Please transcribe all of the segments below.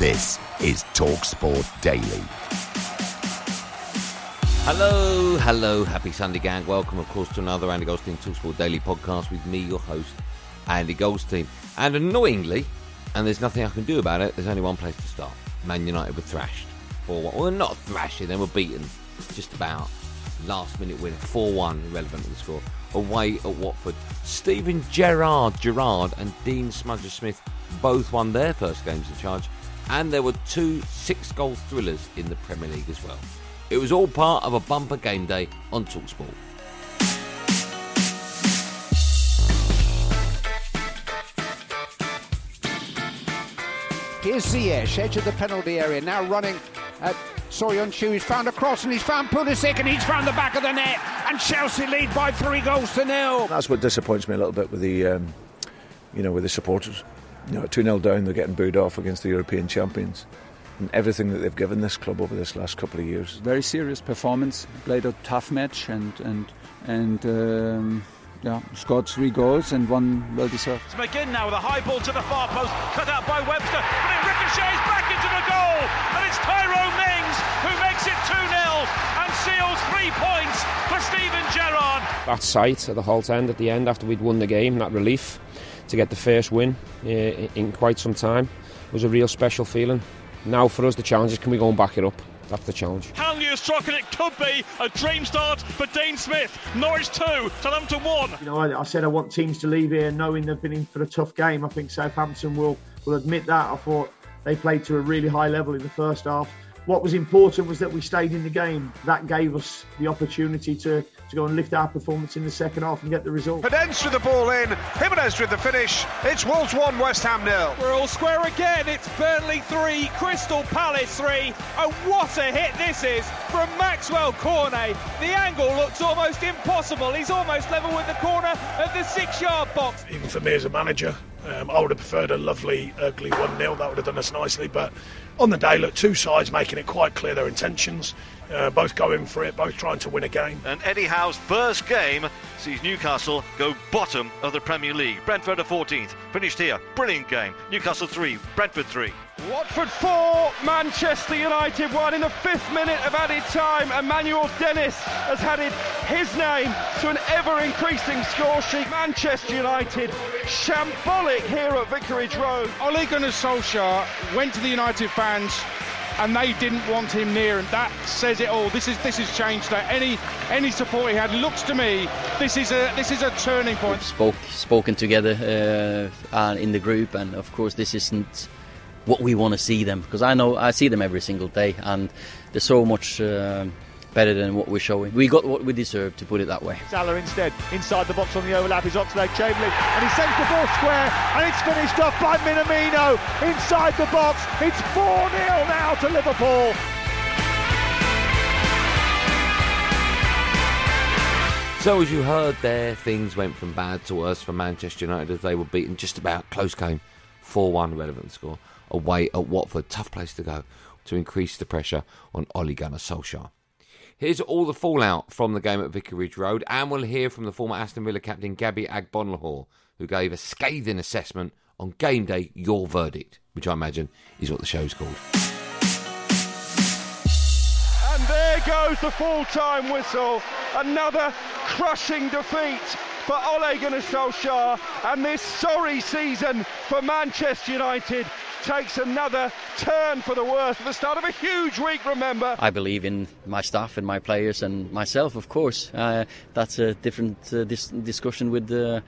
This is TalkSport Daily. Hello, hello, happy Sunday gang. Welcome, of course, to another Andy Goldstein Talksport Daily podcast with me, your host, Andy Goldstein. And annoyingly, and there's nothing I can do about it, there's only one place to start. Man United were thrashed. 4 1. Well, not thrashing, they were beaten just about. Last minute win, 4 1, irrelevant to the score. Away at Watford. Steven Gerrard, Gerrard and Dean Smudger Smith both won their first games in charge and there were two six goal thrillers in the Premier League as well. It was all part of a bumper game day on Talksport. Here's Ziyech, edge of the penalty area, now running at Soyuncu. He's found a cross and he's found Pulisic and he's found the back of the net. And Chelsea lead by three goals to nil. That's what disappoints me a little bit with the, um, you know, with the supporters. You know, 2 0 down, they're getting booed off against the European champions. And everything that they've given this club over this last couple of years. Very serious performance, played a tough match and, and, and um, yeah, scored three goals and one well deserved. It's McGinn now with a high ball to the far post, cut out by Webster, but it ricochets back into the goal, and it's Tyrone Mings who makes it 2 0 and seals three points for Steven Gerrard. That sight at the Holte End at the end after we'd won the game, that relief to get the first win uh, in quite some time was a real special feeling. Now for us the challenge is can we go and back it up? That's the challenge. How you struck and it could be a dream start for Dean Smith. Norwich 2, Southampton 1. You know, I, I, said I want teams to leave here knowing they've been in for a tough game. I think Southampton will, will admit that. I thought they played to a really high level in the first half. What was important was that we stayed in the game. That gave us the opportunity to, to go and lift our performance in the second half and get the result. Podence with the ball in, Jimenez with the finish. It's Wolves 1, West Ham nil. We're all square again. It's Burnley 3, Crystal Palace 3. And what a hit this is from Maxwell Cornet. The angle looks almost impossible. He's almost level with the corner of the six yard box. Even for me as a manager, um, I would have preferred a lovely, ugly 1 0. That would have done us nicely. But on the day, look, two sides making it quite clear their intentions. Uh, both going for it, both trying to win a game. And Eddie Howe's first game sees Newcastle go bottom of the Premier League. Brentford are 14th, finished here. Brilliant game. Newcastle 3, Brentford 3. Watford 4, Manchester United 1 in the fifth minute of added time. Emmanuel Dennis has added his name to an ever increasing score sheet. Manchester United shambolic here at Vicarage Road. Ole Gunnar Solskjaer went to the United fans and they didn't want him near, and that says it all. This is this has changed. That any any support he had looks to me this is a this is a turning point. We've spoke spoken together uh, in the group, and of course this isn't what we want to see them because I know I see them every single day, and they're so much. Uh, better than what we're showing. We got what we deserve, to put it that way. Salah instead, inside the box on the overlap is Oxlade Chamberlain, and he sends the ball square, and it's finished off by Minamino inside the box. It's 4 0 now to Liverpool. So, as you heard there, things went from bad to worse for Manchester United as they were beaten just about close game 4 1 relevant score away at Watford. Tough place to go to increase the pressure on Ole Gunnar Solskjaer. Here's all the fallout from the game at Vicarage Road, and we'll hear from the former Aston Villa captain Gabby Agbonlahor, who gave a scathing assessment on game day, your verdict, which I imagine is what the show's called. And there goes the full-time whistle. Another crushing defeat for Ole Gunnar Solskjaer and this sorry season for Manchester United. Takes another turn for the worse at the start of a huge week, remember. I believe in my staff and my players and myself, of course. Uh, that's a different uh, dis- discussion with the,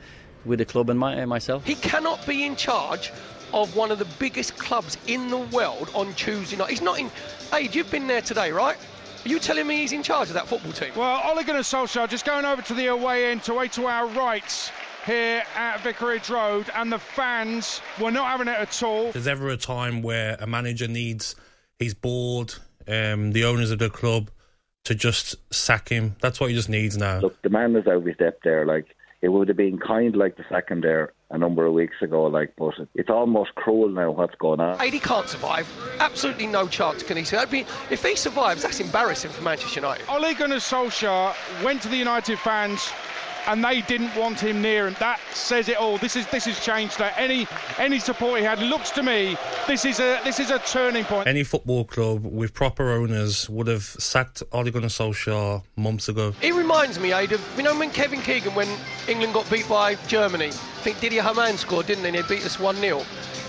with the club and my, myself. He cannot be in charge of one of the biggest clubs in the world on Tuesday night. He's not in. Hey, you've been there today, right? Are you telling me he's in charge of that football team? Well, Ole Gunnar Solskjaer just going over to the away end, to away to our rights here at Vicarage Road, and the fans were not having it at all. There's ever a time where a manager needs, he's bored, um, the owners of the club to just sack him. That's what he just needs now. Look, the man was out of there. Like it would have been kind like the second there a number of weeks ago. Like, but it's almost cruel now what's going on. He can't survive. Absolutely no chance can he survive. If he survives, that's embarrassing for Manchester United. Ole Gunnar Solskjaer went to the United fans and they didn't want him near him. That says it all. This is this has changed. That any any support he had looks to me this is a this is a turning point. Any football club with proper owners would have sacked Ole Gunnar Solskjaer months ago. It reminds me, Aid, of you know when Kevin Keegan when England got beat by Germany. I think Didi Hamann scored, didn't he? And he beat us one 0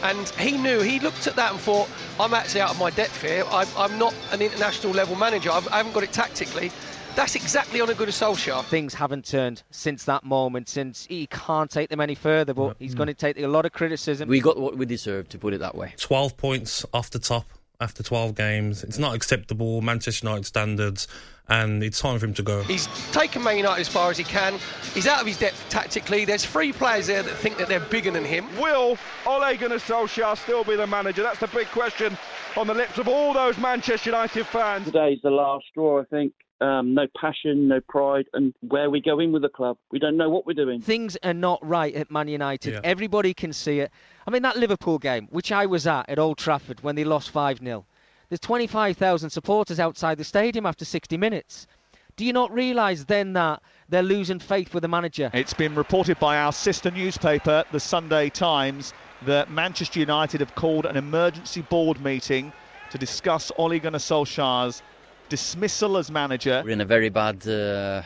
and he knew he looked at that and thought, I'm actually out of my depth here. I, I'm not an international level manager. I've, I haven't got it tactically. That's exactly on a good Solskjaer. Things haven't turned since that moment, since he can't take them any further, but he's mm. going to take a lot of criticism. We got what we deserved, to put it that way. 12 points off the top after 12 games. It's not acceptable, Manchester United standards, and it's time for him to go. He's taken Man United as far as he can. He's out of his depth tactically. There's three players there that think that they're bigger than him. Will Ole Gunnar Solskjaer still be the manager? That's the big question on the lips of all those Manchester United fans. Today's the last straw, I think. Um, no passion, no pride, and where we go in with the club, we don't know what we're doing. Things are not right at Man United. Yeah. Everybody can see it. I mean, that Liverpool game, which I was at at Old Trafford when they lost 5 0, there's 25,000 supporters outside the stadium after 60 minutes. Do you not realise then that they're losing faith with the manager? It's been reported by our sister newspaper, the Sunday Times, that Manchester United have called an emergency board meeting to discuss Ole Gunnar Solskjaer's dismissal as manager. We're in a very bad uh,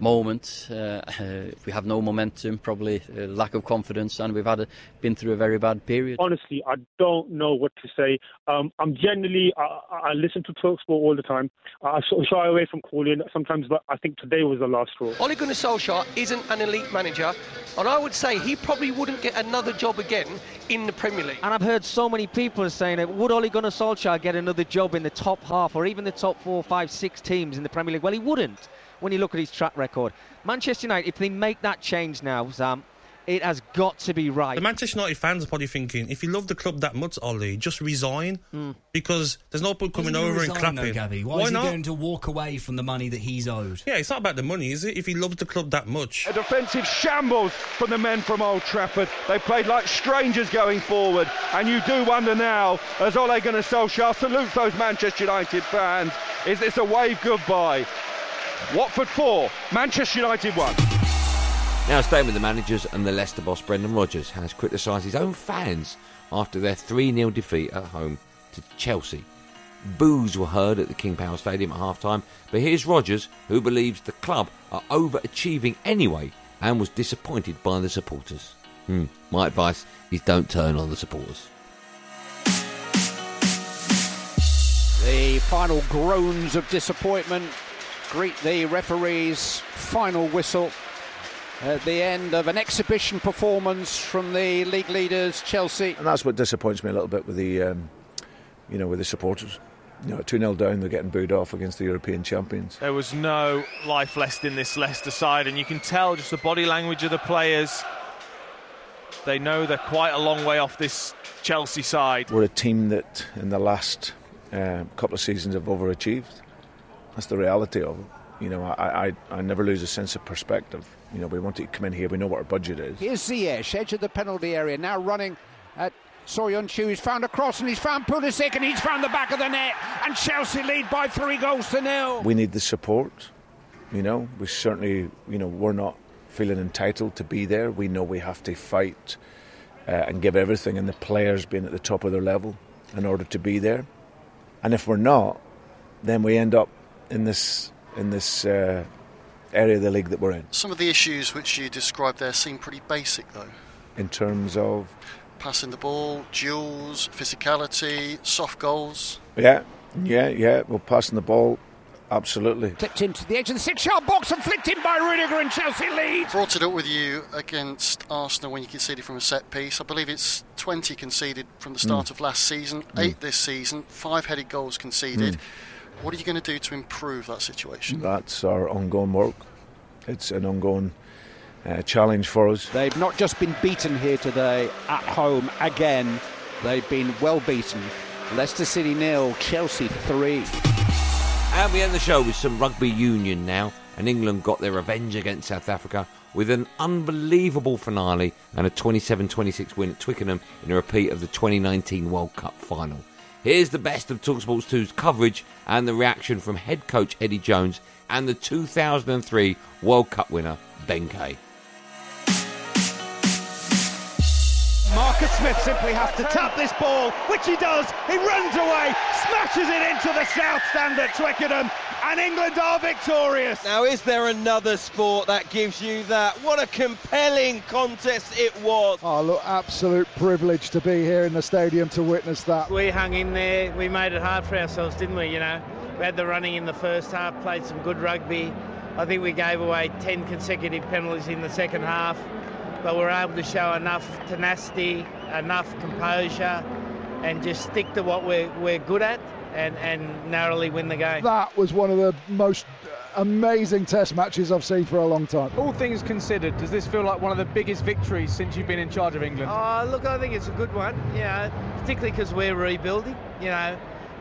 moment. Uh, we have no momentum, probably uh, lack of confidence, and we've had a, been through a very bad period. Honestly, I don't know what to say. Um, I'm generally I, I listen to talk sport all the time. I sort of shy away from calling sometimes, but I think today was the last straw. Ole Gunnar Solskjaer isn't an elite manager, and I would say he probably wouldn't get another job again in the Premier League. And I've heard so many people saying, that, would Ole Gunnar Solskjaer get another job in the top half or even the top four, five, six teams in the Premier League? Well, he wouldn't when you look at his track record. Manchester United, if they make that change now, Sam, it has got to be right. The Manchester United fans are probably thinking, if you love the club that much, Ollie, just resign Mm. because there's no point coming Doesn't he over and resign, though, clapping. Gabby? Why, Why is not? he going to walk away from the money that he's owed? Yeah, it's not about the money, is it? If he loves the club that much. A defensive shambles from the men from Old Trafford. They played like strangers going forward, and you do wonder now, as Ole Gunnar Solskjaer salutes those Manchester United fans, is this a wave goodbye? Watford 4, Manchester United 1. Now, staying with the managers and the Leicester boss, Brendan Rodgers has criticised his own fans after their 3 0 defeat at home to Chelsea. Boos were heard at the King Power Stadium at half time, but here's Rodgers, who believes the club are overachieving anyway and was disappointed by the supporters. Hmm, my advice is don't turn on the supporters. The final groans of disappointment greet the referee's final whistle at the end of an exhibition performance from the league leaders Chelsea. And that's what disappoints me a little bit with the, um, you know, with the supporters. You know, 2 0 down, they're getting booed off against the European champions. There was no life left in this Leicester side, and you can tell just the body language of the players. They know they're quite a long way off this Chelsea side. We're a team that, in the last uh, couple of seasons, have overachieved. That's the reality of it. You know, I, I, I never lose a sense of perspective. You know, we want to come in here, we know what our budget is. Here's Ziyech, edge of the penalty area, now running at Soyuncu. He's found a cross and he's found Pulisic and he's found the back of the net. And Chelsea lead by three goals to nil. We need the support. You know, we certainly, you know, we're not feeling entitled to be there. We know we have to fight uh, and give everything, and the players being at the top of their level in order to be there. And if we're not, then we end up in this in this uh, area of the league that we're in. Some of the issues which you described there seem pretty basic, though. In terms of passing the ball, duels, physicality, soft goals. Yeah, yeah, yeah. We're passing the ball. Absolutely. Clipped into the edge of the six-yard box and flicked in by Rudiger and Chelsea lead. Brought it up with you against Arsenal when you conceded from a set piece. I believe it's 20 conceded from the start Mm. of last season, Mm. eight this season, five headed goals conceded. Mm. What are you going to do to improve that situation? That's our ongoing work. It's an ongoing uh, challenge for us. They've not just been beaten here today at home again, they've been well beaten. Leicester City nil, Chelsea three. And we end the show with some rugby union now. And England got their revenge against South Africa with an unbelievable finale and a 27 26 win at Twickenham in a repeat of the 2019 World Cup final. Here's the best of Talksports 2's coverage and the reaction from head coach Eddie Jones and the 2003 World Cup winner Ben Kay. Marcus Smith simply has to tap this ball, which he does. He runs away, smashes it into the south stand at Twickenham, and England are victorious. Now, is there another sport that gives you that? What a compelling contest it was. Oh, look, absolute privilege to be here in the stadium to witness that. We hung in there. We made it hard for ourselves, didn't we? You know, we had the running in the first half, played some good rugby. I think we gave away 10 consecutive penalties in the second half, but we were able to show enough tenacity, enough composure, and just stick to what we're, we're good at and, and narrowly win the game. That was one of the most uh, amazing test matches I've seen for a long time. All things considered, does this feel like one of the biggest victories since you've been in charge of England? Oh, look, I think it's a good one, you know, particularly because we're rebuilding. You know,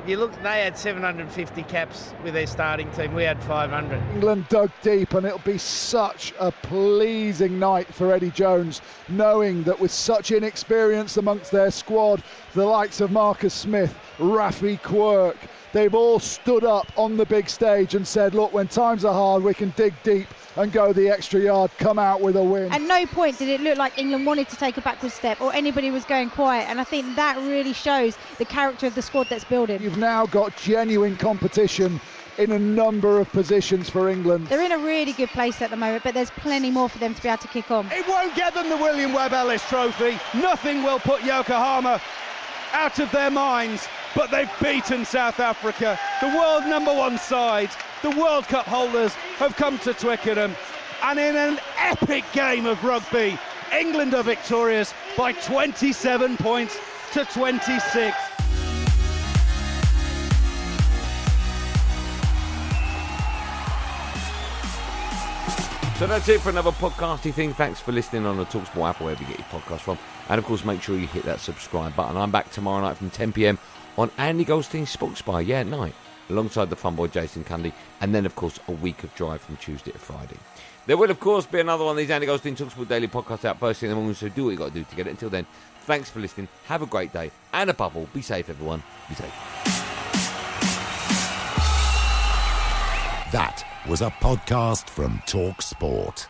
you look, they had 750 caps with their starting team, we had 500. England dug deep, and it'll be such a pleasing night for Eddie Jones, knowing that with such inexperience amongst their squad, the likes of Marcus Smith, Raffi Quirke, they've all stood up on the big stage and said, Look, when times are hard, we can dig deep and go the extra yard, come out with a win. At no point did it look like England wanted to take a backward step or anybody was going quiet. And I think that really shows the character of the squad that's building. You've now got genuine competition in a number of positions for England. They're in a really good place at the moment, but there's plenty more for them to be able to kick on. It won't get them the William Webb Ellis Trophy. Nothing will put Yokohama out of their minds, but they've beaten South Africa. The world number one side, the World Cup holders, have come to Twickenham. And in an epic game of rugby, England are victorious by 27 points to 26. So that's it for another podcasty thing. Thanks for listening on the Talksport app, wherever you get your podcast from. And of course, make sure you hit that subscribe button. I'm back tomorrow night from 10 pm on Andy Goldstein's Sports Bar, yeah, at night, alongside the fun boy Jason Cundy. And then, of course, a week of drive from Tuesday to Friday. There will, of course, be another one of these Andy Goldstein Talksport daily podcasts out first thing in the morning, so do what you got to do to get it. Until then, thanks for listening. Have a great day. And above all, be safe, everyone. Be safe. That was a podcast from Talk Sport.